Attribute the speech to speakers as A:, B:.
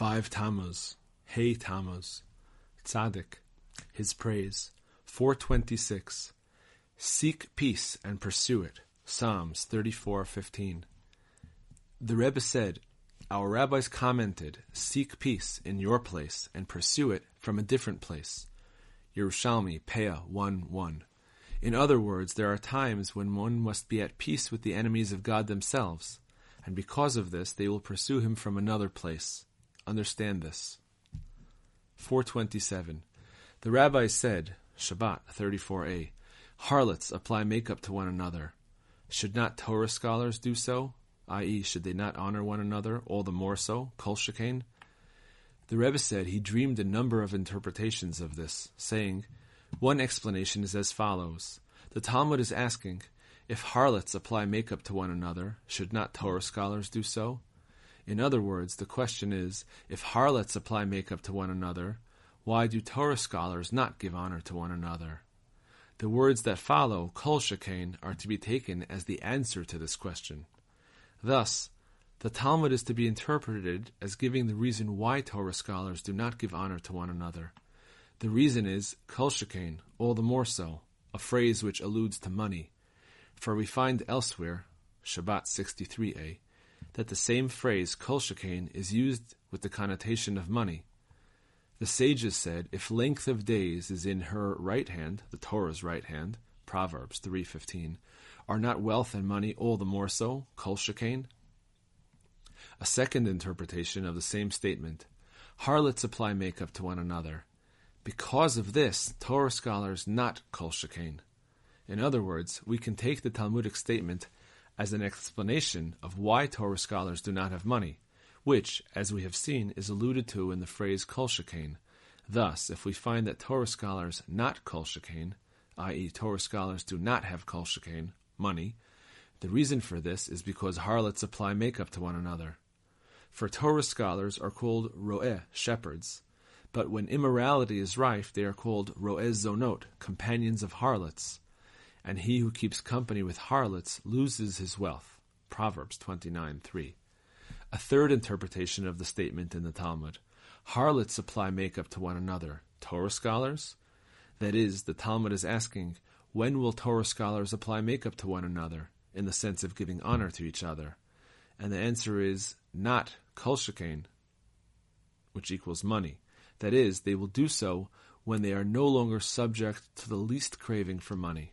A: 5 Tammuz, Hey Tammuz, Tzaddik, His Praise, 426, Seek peace and pursue it, Psalms 34:15. The Rebbe said, Our rabbis commented, Seek peace in your place and pursue it from a different place. Yerushalmi, Peah 1 1. In other words, there are times when one must be at peace with the enemies of God themselves, and because of this they will pursue him from another place. Understand this. 427. The rabbi said, Shabbat 34a, harlots apply makeup to one another. Should not Torah scholars do so? I.e., should they not honor one another, all the more so, kol shekain? The Rebbe said he dreamed a number of interpretations of this, saying, one explanation is as follows. The Talmud is asking, if harlots apply makeup to one another, should not Torah scholars do so? In other words, the question is, if harlots apply makeup to one another, why do Torah scholars not give honor to one another? The words that follow, kol shekain, are to be taken as the answer to this question. Thus, the Talmud is to be interpreted as giving the reason why Torah scholars do not give honor to one another. The reason is kol shekain, all the more so, a phrase which alludes to money. For we find elsewhere, Shabbat 63a, that the same phrase kol shekain is used with the connotation of money. The sages said, if length of days is in her right hand, the Torah's right hand, Proverbs 3.15, are not wealth and money all the more so, kol shekain? A second interpretation of the same statement, harlots apply makeup to one another. Because of this, Torah scholars not kol shekain. In other words, we can take the Talmudic statement as an explanation of why Torah scholars do not have money, which, as we have seen, is alluded to in the phrase kol shekain. Thus, if we find that Torah scholars not kol shekain, i.e., Torah scholars do not have kol shekain, money, the reason for this is because harlots apply makeup to one another. For Torah scholars are called ro'eh, shepherds, but when immorality is rife, they are called ro'eh zonot, companions of harlots and he who keeps company with harlots loses his wealth. Proverbs 29:3. A third interpretation of the statement in the Talmud: harlots apply makeup to one another. Torah scholars? That is, the Talmud is asking, when will Torah scholars apply makeup to one another, in the sense of giving honor to each other? And the answer is not kol shekain, which equals money. That is, they will do so when they are no longer subject to the least craving for money.